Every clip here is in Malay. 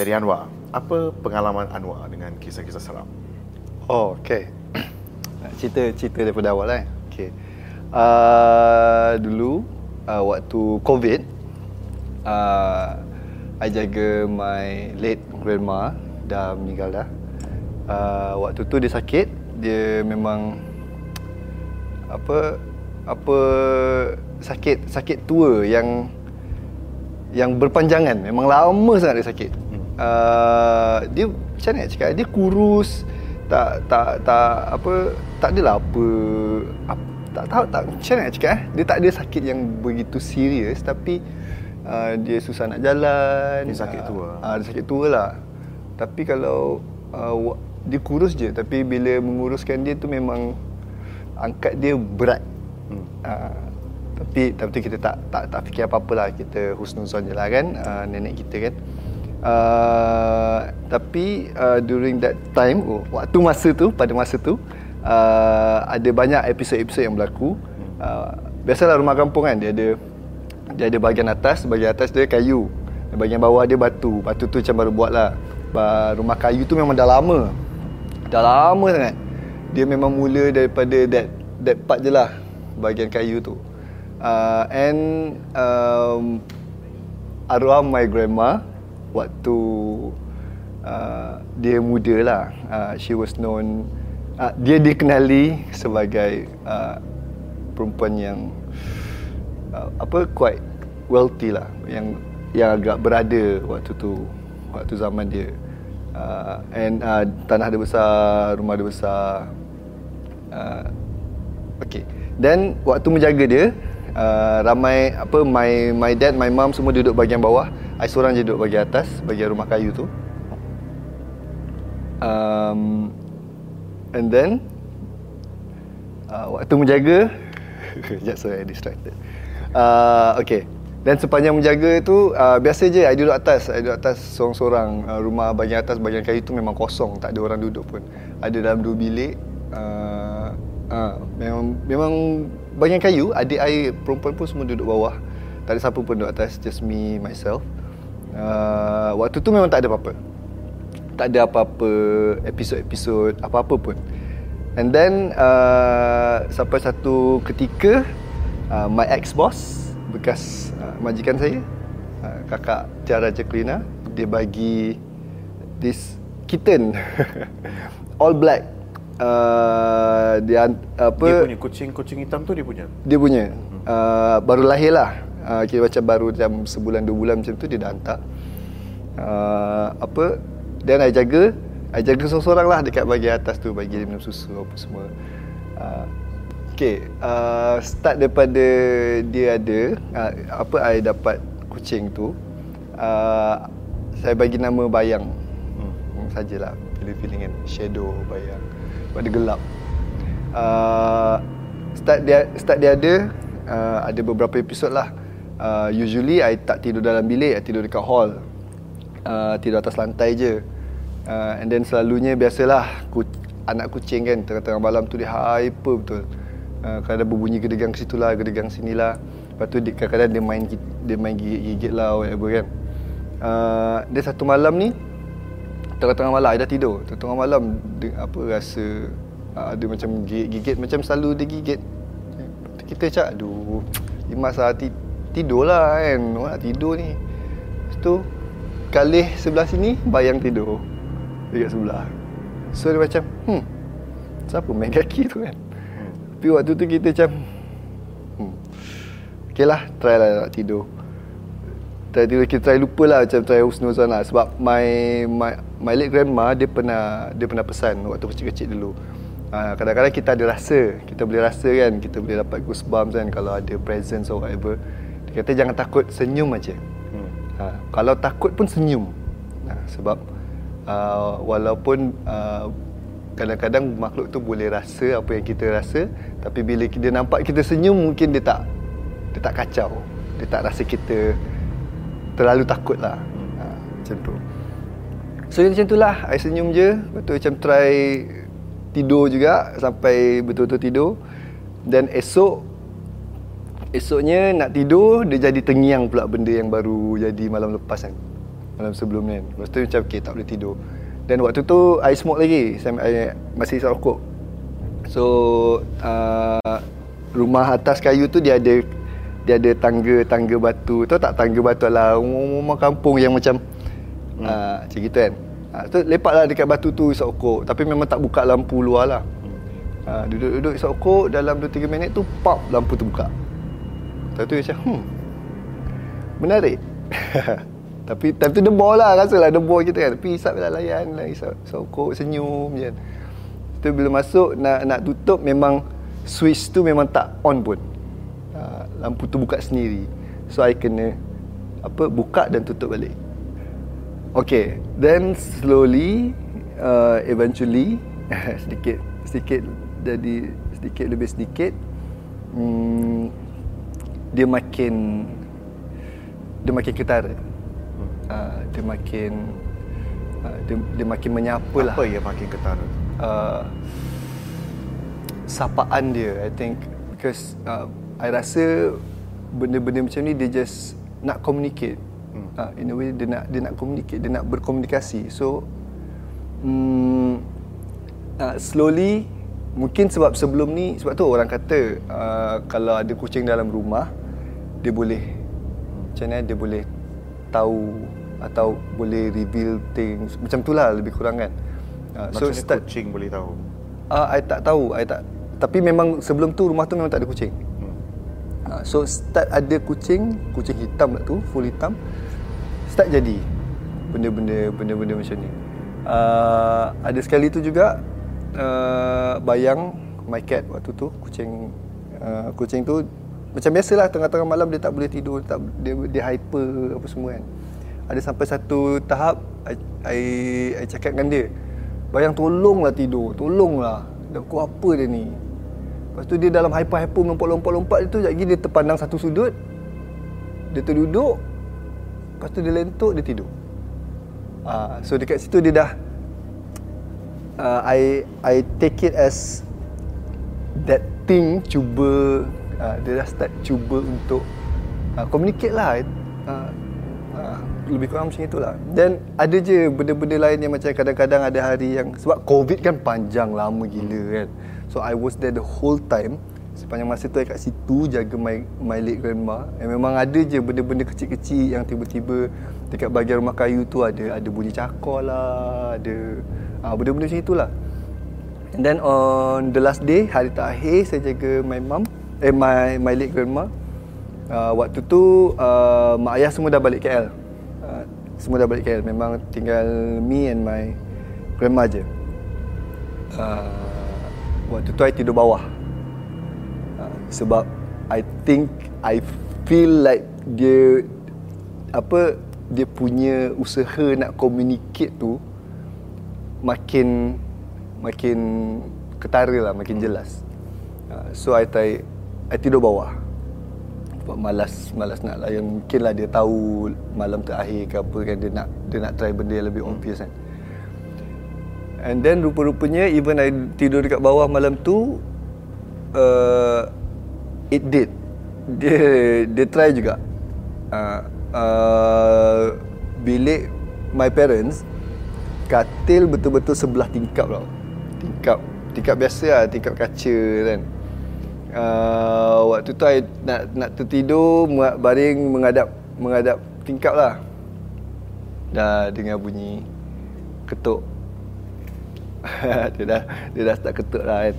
Jadi Anwar, apa pengalaman Anwar dengan kisah-kisah seram? Oh, okay. cerita cerita daripada awal. Eh. Okay. Uh, dulu uh, waktu COVID, uh, I jaga my late grandma dah meninggal dah. Uh, waktu tu dia sakit, dia memang apa apa sakit sakit tua yang yang berpanjangan memang lama sangat dia sakit. Uh, dia macam mana cakap? Dia kurus tak tak tak apa tak adalah apa, apa tak tahu tak macam mana cakap eh? dia tak ada sakit yang begitu serius tapi uh, dia susah nak jalan. Dia sakit tua. Uh, uh, dia sakit tua lah. Tapi kalau uh, dia kurus je tapi bila menguruskan dia tu memang angkat dia berat. Hmm. uh, tapi tapi kita tak tak tak fikir apa-apa lah. Kita husnuzon je lah kan uh, nenek kita kan uh, tapi uh, during that time oh, waktu masa tu pada masa tu uh, ada banyak episod-episod yang berlaku. Uh, biasalah rumah kampung kan dia ada dia ada bahagian atas bahagian atas dia kayu. Bahagian bawah dia batu. Batu tu macam baru buat lah rumah kayu tu memang dah lama. Dah lama sangat. Dia memang mula daripada that that part je lah bahagian kayu tu. Uh, and um, arwah my grandma waktu uh, dia muda lah. Uh, she was known uh, dia dikenali sebagai uh, perempuan yang uh, apa quite wealthy lah. Yang yang agak berada waktu tu waktu zaman dia. Uh, and uh, tanah dia besar rumah dia besar. Uh, okay. Dan waktu menjaga dia uh, ramai apa my my dad my mom semua duduk bahagian bawah I seorang je duduk bahagian atas bahagian rumah kayu tu. Um, and then uh, waktu menjaga sekejap sorry I distracted. Uh, okay. Dan sepanjang menjaga tu uh, biasa je I duduk atas. I duduk atas seorang-seorang uh, rumah bahagian atas bahagian kayu tu memang kosong tak ada orang duduk pun. Ada dalam dua bilik uh, uh, memang memang bahagian kayu adik air perempuan pun semua duduk bawah. Tak ada siapa pun duduk atas just me myself uh, waktu tu memang tak ada apa-apa. Tak ada apa-apa episod-episod apa-apa pun. And then uh, sampai satu ketika uh, my ex boss bekas uh, majikan saya uh, kakak Tiara Jacqueline dia bagi this kitten. All black. Uh, dia apa dia punya kucing-kucing hitam tu dia punya? Dia punya. Uh, baru lahir lah uh, kira macam baru dalam sebulan dua bulan macam tu dia dah hantar uh, apa dan I jaga I jaga seorang-seorang lah dekat bahagian atas tu bagi dia minum susu apa semua uh, Okay, uh, start daripada dia ada uh, apa I dapat kucing tu uh, saya bagi nama bayang hmm. sajalah feeling-feeling kan shadow bayang pada gelap. Uh, start dia start dia ada uh, ada beberapa episod lah. Uh, usually I tak tidur dalam bilik, I tidur dekat hall. Uh, tidur atas lantai je. Uh, and then selalunya biasalah ku, anak kucing kan tengah-tengah malam tu dia hyper betul. Uh, kadang berbunyi gedegang situ lah, gedegang sini lah. Lepas tu kadang-kadang dia main dia main gigit-gigit lah whatever kan. Uh, dia satu malam ni tengah-tengah malam dah tidur tengah-tengah malam dia, apa rasa uh, ada macam gigit-gigit macam selalu dia gigit kita cak aduh Imas lah tidur lah kan. Orang nak tidur ni. Lepas tu kalih sebelah sini bayang tidur. Dekat sebelah. So dia macam hmm siapa main kaki tu kan? Hmm. tapi waktu tu kita macam hmm okay lah try lah nak tidur. Try tidur kita try lupa lah macam try husnuzan lah. Sebab my my my late grandma dia pernah dia pernah pesan waktu kecil-kecil dulu. Uh, kadang-kadang kita ada rasa. Kita boleh rasa kan kita boleh dapat goosebumps kan kalau ada presence or whatever dia kata jangan takut senyum aja. Hmm. uh, kalau takut pun senyum. Uh, sebab uh, walaupun uh, kadang-kadang makhluk tu boleh rasa apa yang kita rasa tapi bila dia nampak kita senyum mungkin dia tak dia tak kacau. Dia tak rasa kita terlalu takut lah. Ha, macam tu. So macam tu lah. I senyum je. Betul macam try tidur juga sampai betul-betul tidur. Dan esok esoknya nak tidur dia jadi tengiang pula benda yang baru jadi malam lepas kan. Malam sebelum ni kan. Lepas tu macam okay tak boleh tidur. Dan waktu tu I smoke lagi. Saya I masih isap rokok. So uh, Rumah atas kayu tu dia ada Dia ada tangga-tangga batu. Tahu tak tangga batu lah Rumah kampung yang macam hmm. uh, Macam gitu kan? Uh, So lepak lah dekat batu tu isap rokok. Tapi memang tak buka lampu luar lah. Uh, Duduk-duduk isap rokok Dalam 2-3 minit tu Pop lampu tu buka Lepas tu macam hmm Menarik. Tapi time tu debor lah rasa lah debor kita kan. Tapi isap lah layan lah isap, rokok senyum je. Tu bila masuk nak nak tutup memang Switch tu memang tak on pun. Uh, Lampu tu buka sendiri. So I kena Apa buka dan tutup balik. Okay Then slowly uh, Eventually Sedikit Sedikit Jadi Sedikit lebih sedikit hmm, Dia makin dia makin ketara. Hmm. Uh, dia makin uh, dia, dia makin menyapa lah. Apa yang makin ketara? Uh, sapaan dia, I think because uh, I rasa benda-benda macam ni dia just nak communicate. Hmm. Uh, in a way dia nak dia nak communicate, dia nak berkomunikasi. So um, uh, slowly mungkin sebab sebelum ni sebab tu orang kata uh, kalau ada kucing dalam rumah dia boleh macam mana dia boleh tahu atau boleh reveal things. Macam tu lah lebih kurang kan. Uh, so start kucing boleh tahu? Uh, I tak tahu. I tak tapi memang sebelum tu rumah tu memang tak ada kucing. Hmm. uh, so start ada kucing kucing hitam lah tu full hitam. Start jadi benda-benda benda-benda macam ni. Uh, ada sekali tu juga uh, bayang my cat waktu tu kucing uh, kucing tu macam biasalah tengah-tengah malam dia tak boleh tidur, tak dia dia hyper apa semua kan. Ada sampai satu tahap I I, I cakap dengan dia, "Bayang tolonglah tidur, tolonglah. Dah kau apa dia ni?" Lepas tu dia dalam hyper-hyper lompat-lompat-lompat itu lagi dia terpandang satu sudut. Dia terduduk. Lepas tu dia lentuk, dia tidur. Uh, so dekat situ dia dah uh, I I take it as that thing cuba uh, dia dah start cuba untuk uh, communicate lah. Uh, lebih kurang macam itulah. Dan ada je benda-benda lain yang macam kadang-kadang ada hari yang sebab covid kan panjang lama gila kan. So I was there the whole time. Sepanjang masa tu I kat situ jaga my, my late grandma. And memang ada je benda-benda kecil-kecil yang tiba-tiba dekat bahagian rumah kayu tu ada ada bunyi cakor lah ada uh, benda-benda macam itulah. And then on the last day hari terakhir saya jaga my mum eh my my late grandma. Uh, waktu tu uh, mak ayah semua dah balik KL uh, semua dah balik KL memang tinggal me and my grandma je. Uh, waktu tu I tidur bawah. Uh, sebab I think I feel like dia apa dia punya usaha nak communicate tu makin makin ketara lah makin jelas. So I try I tidur bawah. Sebab malas Malas nak layan. Mungkin lah dia tahu Malam terakhir ke apa kan Dia nak dia nak try benda yang lebih obvious kan. And then rupa-rupanya Even I tidur dekat bawah malam tu uh, It did. Dia dia try juga. Uh, uh, Bilik My parents Katil betul-betul sebelah tingkap tau. Tingkap Tingkap biasa lah Tingkap kaca kan uh, waktu tu I nak nak tertidur baring menghadap menghadap tingkap lah. Dah dengar bunyi ketuk. Dia dah dia dah start ketuk lah kan.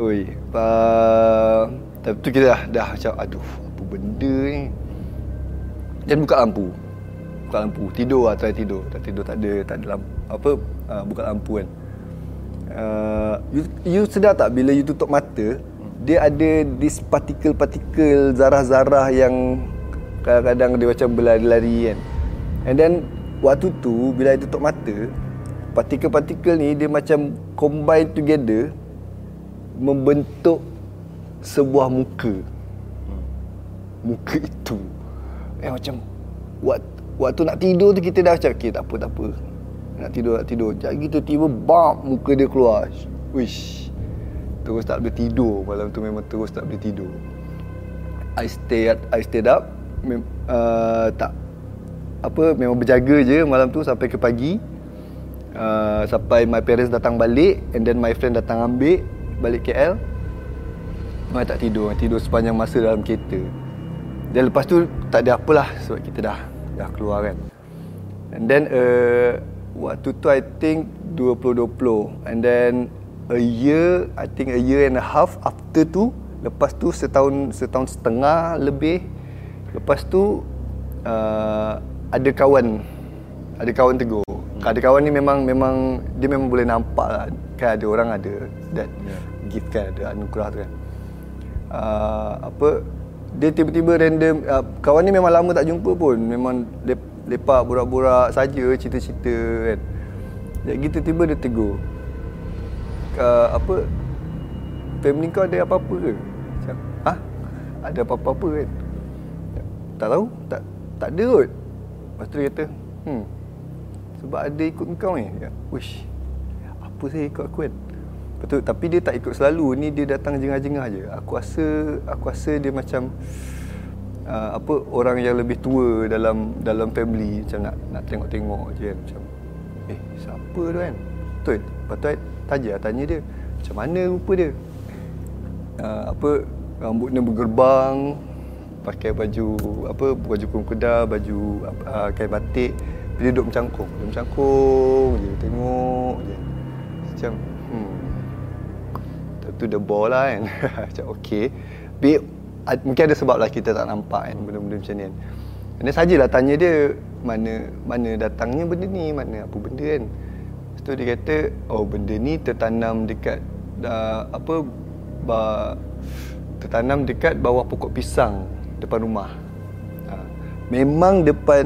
Oi uh, tapi tu kita dah dah macam aduh apa benda ni? Dan buka lampu. Buka lampu. Tidur lah try tidur. Tak tidur tak ada tak ada lampu apa uh, buka lampu kan. Uh, you, you sedar tak bila you tutup mata dia ada this partikel-partikel zarah-zarah yang kadang-kadang dia macam berlari-lari kan. And then waktu tu bila dia tutup mata, partikel-partikel ni dia macam combine together membentuk sebuah muka. Muka itu. Eh macam waktu, waktu nak tidur tu kita dah macam okay, tak apa tak apa. Nak tidur nak tidur. Jadi tiba-tiba bam muka dia keluar. Wish terus tak boleh tidur malam tu memang terus tak boleh tidur I stay I stayed up uh, tak apa memang berjaga je malam tu sampai ke pagi. Uh, sampai my parents datang balik and then my friend datang ambil balik KL. Mai tak tidur, tidur sepanjang masa dalam kereta. Dan lepas tu tak ada apalah sebab kita dah dah keluar kan. And then uh, waktu tu I think 2020 and then a year I think a year and a half after tu lepas tu setahun setahun setengah lebih lepas tu uh, ada kawan ada kawan tegur. Hmm. ada kawan ni memang memang dia memang boleh nampak lah. Kan ada orang ada that yeah. gift kan ada anugerah tu kan. Uh, apa dia tiba-tiba random uh, kawan ni memang lama tak jumpa pun. Memang lepak borak-borak saja cerita-cerita kan. Jadi gitu tiba dia tegur uh, apa family kau ada apa-apa ke? Macam ha ada apa-apa kan? Tak tahu tak tak ada kot. Lepas tu dia kata hmm sebab ada ikut kau ni. Ya wish apa saya ikut aku kan? Betul tapi dia tak ikut selalu ni dia datang jengah-jengah je. Aku rasa aku rasa dia macam uh, apa orang yang lebih tua dalam dalam family macam nak nak tengok-tengok je kan macam eh siapa tu kan? Betul. Patut tanya tanya dia macam mana rupa dia? Uh, apa rambutnya bergerbang pakai baju apa baju kurung kedar baju uh, kain batik. Dia duduk mencangkung dia mencangkung je tengok je macam hmm. Tu the ball lah kan. Macam okey. Tapi mungkin ada sebab lah kita tak nampak kan benda-benda macam ni kan. Dan sajalah tanya dia mana mana datangnya benda ni, mana apa benda kan. Tu dia kata, oh benda ni tertanam dekat uh, apa ba, tertanam dekat bawah pokok pisang depan rumah. Uh, memang depan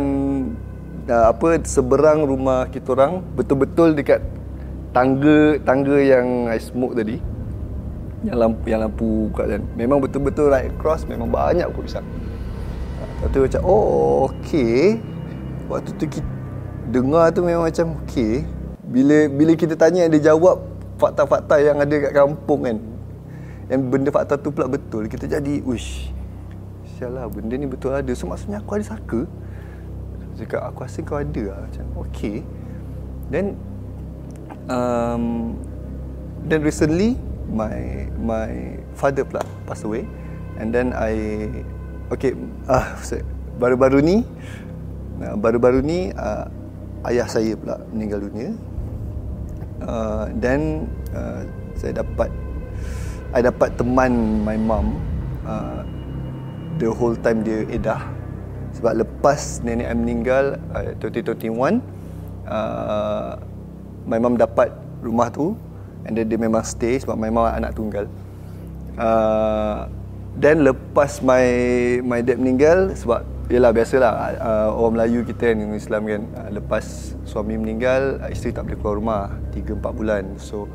uh, apa seberang rumah kita orang betul-betul dekat tangga tangga yang I smoke tadi yang lampu yang lampu kat dan memang betul-betul right across memang banyak pokok pisang. Ha, tu macam oh okey. Waktu tu kita dengar tu memang macam okey. Bila bila kita tanya dia jawab fakta-fakta yang ada kat kampung kan. Yang benda fakta tu pula betul. Kita jadi uish. Sialah benda ni betul ada. So maksudnya aku ada saka. Cakap aku rasa kau ada lah. Macam okey. Then um, then recently my my father pula pass away and then I okay ah uh, baru-baru ni uh, baru-baru ni uh, ayah saya pula meninggal dunia uh, then uh, saya dapat I dapat teman my mum uh, the whole time dia edah sebab lepas nenek I meninggal uh, 2021 uh, my mum dapat rumah tu And then dia memang stay sebab memang anak tunggal. Uh, then lepas my my dad meninggal sebab yalah biasalah uh, orang Melayu kita kan Islam kan uh, lepas suami meninggal uh, isteri tak boleh keluar rumah 3 4 bulan. So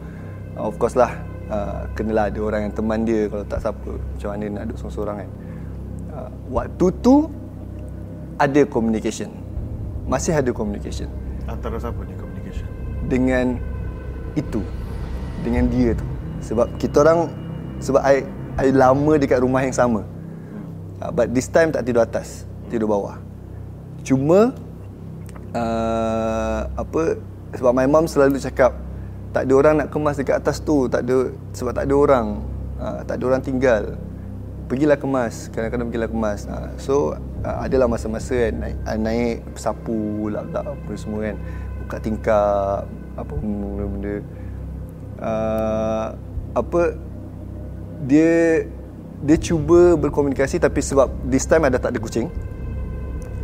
uh, of course lah uh, kenalah ada orang yang teman dia kalau tak siapa macam mana nak duduk seorang-seorang kan. Uh, waktu tu ada communication. Masih ada communication. Antara siapa ni communication? Dengan itu dengan dia tu sebab kita orang sebab I, I lama dekat rumah yang sama uh, but this time tak tidur atas tidur bawah. Cuma uh, apa sebab my mom selalu cakap tak ada orang nak kemas dekat atas tu tak ada sebab tak ada orang uh, tak ada orang tinggal. Pergilah kemas kadang-kadang pergilah kemas. Uh, so uh, adalah masa-masa kan naik, naik sapu lap-lap apa semua kan buka tingkap apa benda-benda. Uh, apa dia dia cuba berkomunikasi tapi sebab this time ada tak ada kucing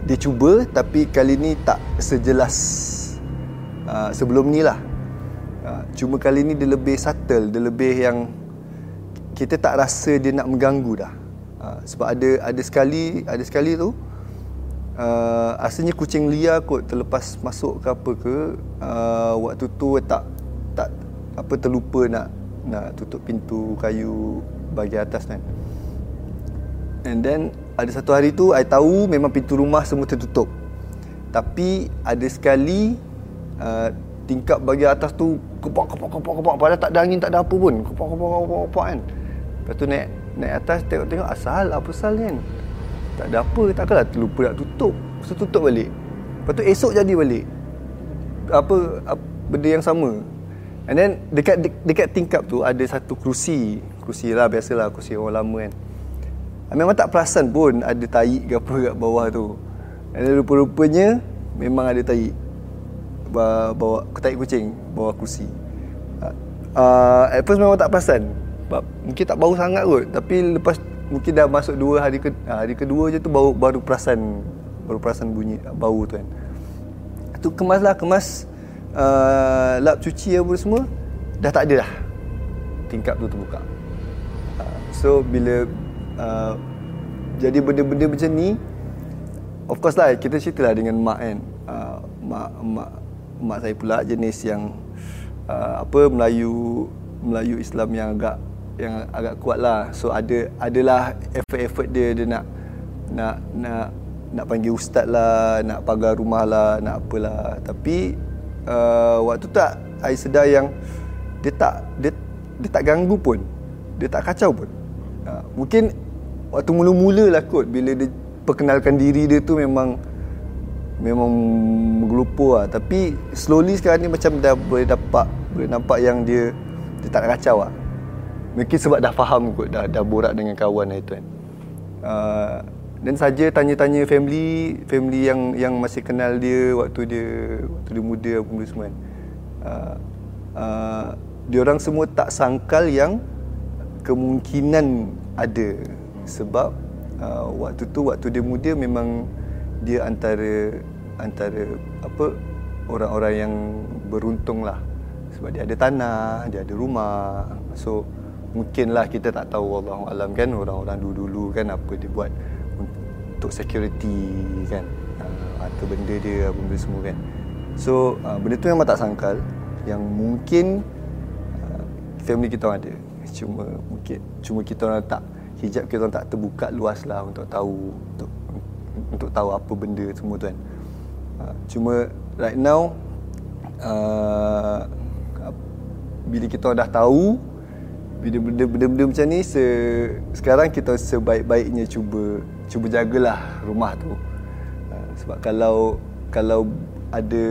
dia cuba tapi kali ni tak sejelas uh, sebelum ni lah uh, cuma kali ni dia lebih subtle dia lebih yang kita tak rasa dia nak mengganggu dah uh, sebab ada ada sekali ada sekali tu uh, asalnya kucing liar kot terlepas masuk ke apa ke uh, waktu tu tak tak apa terlupa nak nak tutup pintu kayu bagi atas kan. And then ada satu hari tu I tahu memang pintu rumah semua tertutup. Tapi ada sekali uh, tingkap bagi atas tu kepak kepak kepak kepak padahal tak ada angin tak ada apa pun. Kepak kepak kepak kepak kan. Lepas tu naik naik atas tengok-tengok asal apa asal kan. Tak ada apa takkanlah terlupa nak tutup. So tutup balik. Lepas tu esok jadi balik. Apa, apa benda yang sama. And then dekat de, dekat tingkap tu ada satu kerusi. Kerusi lah biasalah kerusi orang lama kan. Memang tak perasan pun ada tahi ke apa kat bawah tu. Then rupa-rupanya memang ada tahi. Bawa, bawa tahi kucing bawah kerusi. Uh, at first memang tak perasan. Mungkin tak bau sangat kot. Tapi lepas mungkin dah masuk dua hari ke hari kedua je tu baru baru perasan baru perasan bunyi bau tu kan. Tu kemaslah kemas uh, lap cuci apa semua dah tak ada dah. Tingkap tu terbuka. Uh, so bila uh, jadi benda-benda macam ni of course lah kita ceritalah dengan mak kan. Uh, mak mak mak saya pula jenis yang uh, apa Melayu Melayu Islam yang agak yang agak kuat lah. So ada adalah effort-effort dia dia nak nak nak nak panggil ustaz lah nak pagar rumah lah nak apalah tapi uh, waktu tak saya sedar yang dia tak dia, dia tak ganggu pun. Dia tak kacau pun. Uh, mungkin waktu mula-mula lah kot bila dia perkenalkan diri dia tu memang memang menggelupur lah tapi slowly sekarang ni macam dah boleh dapat boleh nampak yang dia dia tak kacau lah Mungkin sebab dah faham kot dah dah borak dengan kawan lah itu kan. Uh, dan saja tanya-tanya family, family yang yang masih kenal dia waktu dia waktu dia muda apa semua kan. Uh, uh, dia orang semua tak sangkal yang kemungkinan ada sebab uh, waktu tu waktu dia muda memang dia antara antara apa orang-orang yang beruntung lah. Sebab dia ada tanah, dia ada rumah. So mungkinlah kita tak tahu Allah alam kan orang-orang dulu-dulu kan apa dia buat untuk security kan. Uh, atau benda dia apa benda semua kan. So uh, benda tu memang tak sangkal. Yang mungkin uh, family kita orang ada. Cuma mungkin cuma kita orang tak hijab kita orang tak terbuka luas lah untuk tahu untuk untuk tahu apa benda semua tu kan uh, cuma right now uh, bila kita dah tahu bila benda-benda macam ni se, sekarang kita sebaik-baiknya cuba cuba jagalah rumah tu. Uh, sebab kalau kalau ada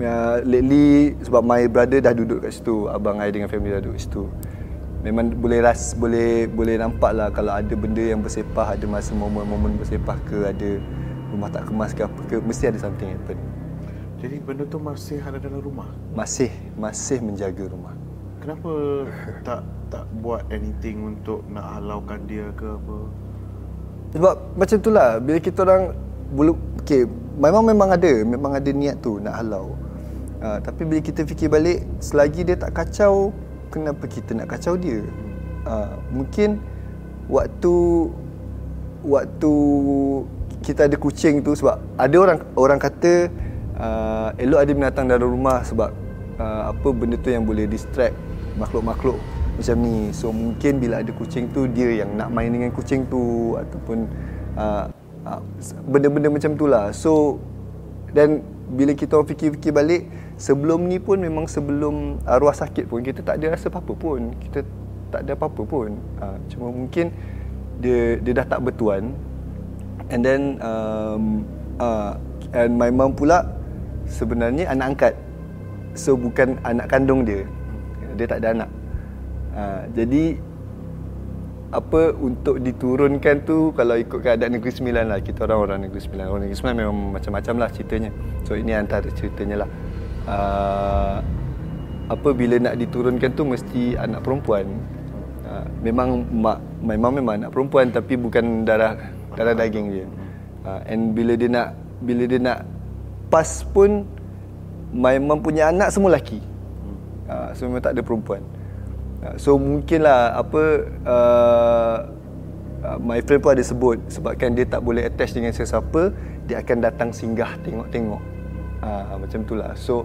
ya, lately sebab my brother dah duduk kat situ abang saya dengan family dah duduk kat situ memang boleh ras boleh boleh nampak lah kalau ada benda yang bersepah ada masa momen-momen bersepah ke ada rumah tak kemas ke apa ke mesti ada something happen. Jadi benda tu masih ada dalam rumah? Masih masih menjaga rumah. Kenapa tak tak buat anything untuk nak halaukan dia ke apa? Sebab macam itulah bila kita orang bulu okey memang memang ada memang ada niat tu nak halau. Uh, tapi bila kita fikir balik selagi dia tak kacau kenapa kita nak kacau dia. Uh, mungkin waktu waktu kita ada kucing tu sebab ada orang orang kata uh, elok ada binatang dalam rumah sebab uh, apa benda tu yang boleh distract makhluk-makhluk macam ni. So mungkin bila ada kucing tu dia yang nak main dengan kucing tu ataupun uh, uh, benda-benda macam tu lah. So dan bila kita fikir-fikir balik sebelum ni pun memang sebelum arwah sakit pun kita tak ada rasa apa-apa pun. Kita tak ada apa-apa pun. Uh, cuma mungkin dia dia dah tak bertuan. And then um, uh, and my mom pula sebenarnya anak angkat. So bukan anak kandung dia. Dia tak ada anak. Ha, jadi apa untuk diturunkan tu kalau ikut keadaan Negeri Sembilan lah. Kita orang orang Negeri Sembilan. Orang Negeri Sembilan memang macam-macam lah ceritanya. So ini antara ceritanya lah uh, apa bila nak diturunkan tu mesti anak perempuan. Uh, memang mak memang memang anak perempuan tapi bukan darah darah daging dia. Uh, and bila dia nak bila dia nak pas pun my mom punya anak semua lelaki. Uh, so memang tak ada perempuan. Uh, so mungkinlah apa uh, uh, my friend pun ada sebut sebabkan dia tak boleh attach dengan sesiapa dia akan datang singgah tengok-tengok uh, macam itulah so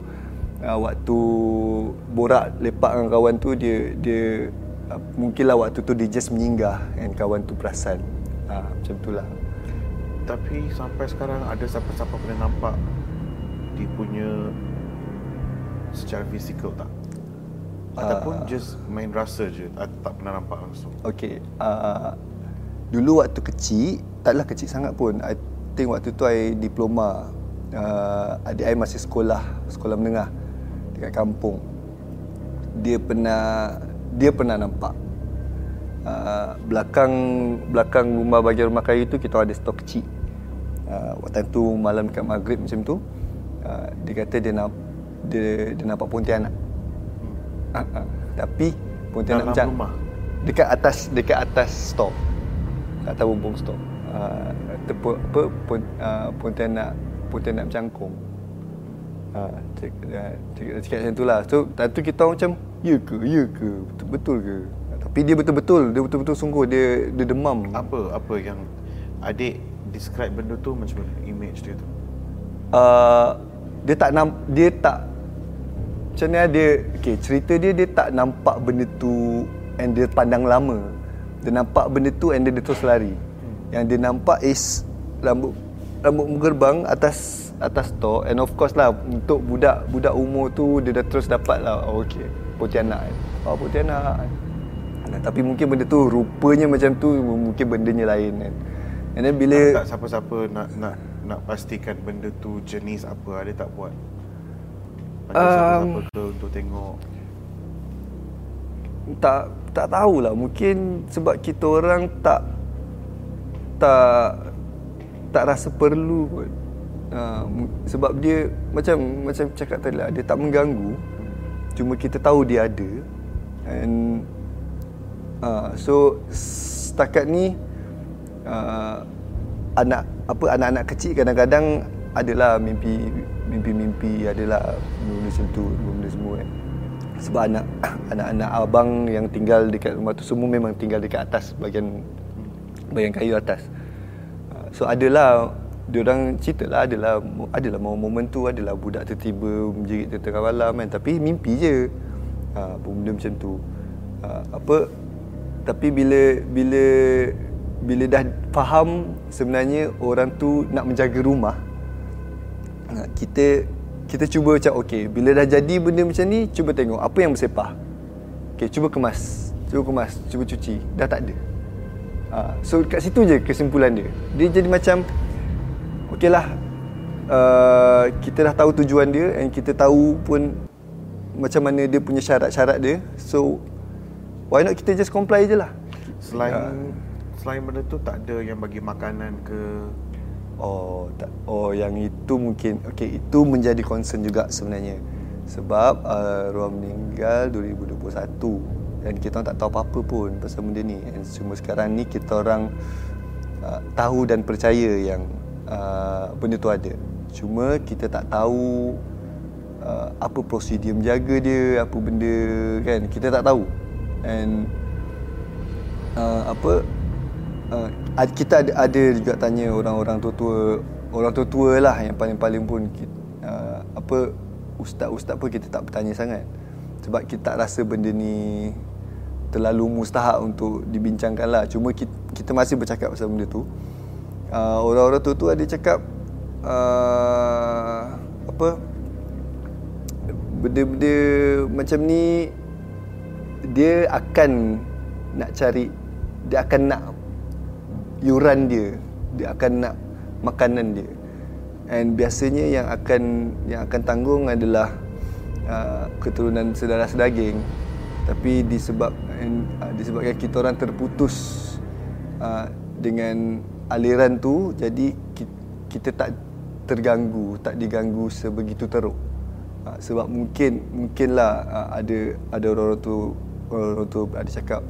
uh, waktu borak lepak dengan kawan tu dia dia uh, mungkinlah waktu tu dia just menyinggah dan kawan tu perasan. Uh, macam itulah tapi sampai sekarang ada siapa-siapa pernah nampak dia punya secara fizikal tak? Ataupun uh, just main rasa je Tak pernah nampak langsung? Okay uh, Dulu waktu kecil Taklah kecil sangat pun. I think waktu tu I diploma uh, adik saya masih sekolah sekolah menengah dekat kampung. Dia pernah dia pernah nampak. Uh, belakang belakang rumah bahagian rumah kayu tu kita ada stok kecil. Uh, waktu tu malam dekat maghrib macam tu uh, dia kata dia nak dia, dia nampak pontianak. Hmm. uh, uh, tapi pontianak Dalam macam rumah? dekat atas dekat atas stok. Kat atas bumbung stok. Uh, tepu, apa pun, uh, pontianak pontianak bercangkung. Uh, cik, uh, cik, cakap macam tu lah. So time tu kita orang macam ya ke? Ya ke? Betul, betul ke? Tapi dia betul-betul dia betul-betul sungguh dia dia demam. Apa apa yang adik describe benda tu macam mana image dia tu? uh, dia tak nam dia tak macam mana dia okay, cerita dia dia tak nampak benda tu and dia pandang lama. Dia nampak benda tu and dia, dia terus lari. Hmm. yang dia nampak is rambut rambut gerbang atas atas store and of course lah untuk budak budak umur tu dia dah terus dapat lah oh, okay Pontianak. Kan oh Pontianak. Kan nah, tapi mungkin benda tu rupanya macam tu mungkin bendanya lain kan. And then bila tak siapa-siapa nak nak nak pastikan benda tu jenis apa ada tak buat? Panggil Um, siapa-siapa ke untuk tengok? Tak tak tahulah. Mungkin sebab kita orang tak tak tak rasa perlu kot. Uh, sebab dia macam macam cakap tadi lah dia tak mengganggu. Cuma kita tahu dia ada. And uh, so setakat ni uh, anak apa anak-anak kecil kadang-kadang adalah mimpi mimpi-mimpi adalah benda macam tu benda semua kan. Sebab anak anak-anak abang yang tinggal dekat rumah tu semua memang tinggal dekat atas bahagian bahagian kayu atas so adalah dia orang ceritalah adalah adalah momen tu adalah budak tertiba menjerit tengah malam kan. Tapi mimpi je. Ha, benda macam tu. Ha, apa tapi bila bila bila dah faham sebenarnya orang tu nak menjaga rumah ha, kita kita cuba macam okey bila dah jadi benda macam ni cuba tengok apa yang bersepah. Okey cuba kemas cuba kemas cuba cuci. Dah tak ada ha, so kat situ je kesimpulan dia dia jadi macam okeylah uh, kita dah tahu tujuan dia and kita tahu pun macam mana dia punya syarat-syarat dia so why not kita just comply je lah selain Ya. selain benda tu tak ada yang bagi makanan ke Oh, tak. Oh, yang itu mungkin okey, itu menjadi concern juga sebenarnya. Sebab uh, Ruang meninggal 2021 dan kita tak tahu apa-apa pun pasal benda ni. And cuma sekarang ni kita orang uh, tahu dan percaya yang uh, benda tu ada. Cuma kita tak tahu uh, apa prosedur menjaga dia, apa benda kan. Kita tak tahu. And uh, apa uh, kita ada, ada juga tanya orang-orang tua-tua orang tua-tua lah yang paling-paling pun uh, apa ustaz-ustaz pun kita tak bertanya sangat sebab kita tak rasa benda ni terlalu mustahak untuk dibincangkan lah. Cuma kita, kita masih bercakap pasal benda tu. Uh, orang-orang tua-tua ada cakap uh, apa benda-benda macam ni dia akan nak cari dia akan nak yuran dia dia akan nak makanan dia. And biasanya yang akan yang akan tanggung adalah uh, keturunan saudara sedaging tapi disebab uh, disebabkan kita orang terputus uh, dengan aliran tu jadi kita, tak terganggu tak diganggu sebegitu teruk. Uh, sebab mungkin mungkinlah uh, ada ada orang-orang tu orang tu ada cakap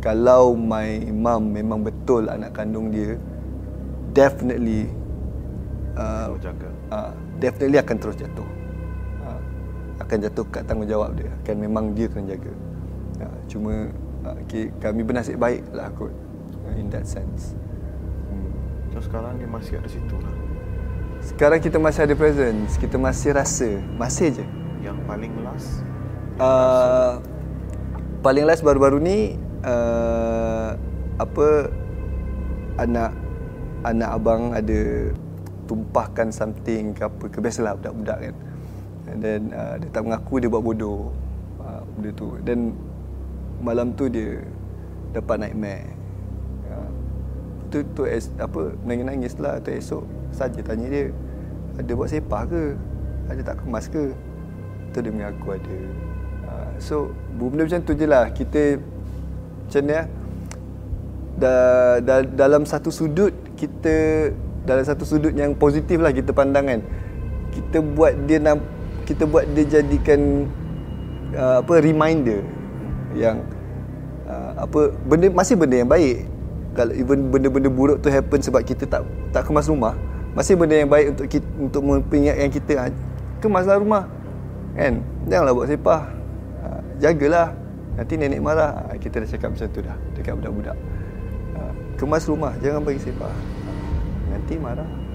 kalau my mum memang betul anak kandung dia definitely uh, uh, definitely akan terus jatuh. Uh, akan jatuh kat tanggungjawab dia akan memang dia kena jaga uh, cuma uh, okay, kami bernasib baik lah kot uh, in that sense. Hmm. So sekarang dia masih ada situ lah? Sekarang kita masih ada presence kita masih rasa. Masih je. Yang paling last? Uh, paling last baru-baru ni uh, apa anak anak abang ada tumpahkan something ke apa ke biasalah budak-budak kan. And then uh, dia tak mengaku dia buat bodoh. Uh, benda tu. Dan malam tu dia dapat nightmare. Uh, tu tu es, apa nangis-nangis lah tu esok. Saja tanya dia ada buat sepah ke? Ada tak kemas ke? Tu dia mengaku ada. Uh, so benda macam tu je lah. Kita macam ni lah. Da, da, dalam satu sudut kita dalam satu sudut yang positif lah kita pandangan kita buat dia nam, kita buat dia jadikan uh, apa reminder yang uh, apa benda masih benda yang baik. Kalau even benda-benda buruk tu happen sebab kita tak tak kemas rumah masih benda yang baik untuk kita, untuk memperingatkan kita ah, kemaslah rumah. Kan? Janganlah buat sepah. Uh, jagalah. Nanti nenek marah. Uh, kita dah cakap macam tu dah dekat budak-budak. Kemas rumah jangan bagi sepah. Nanti marah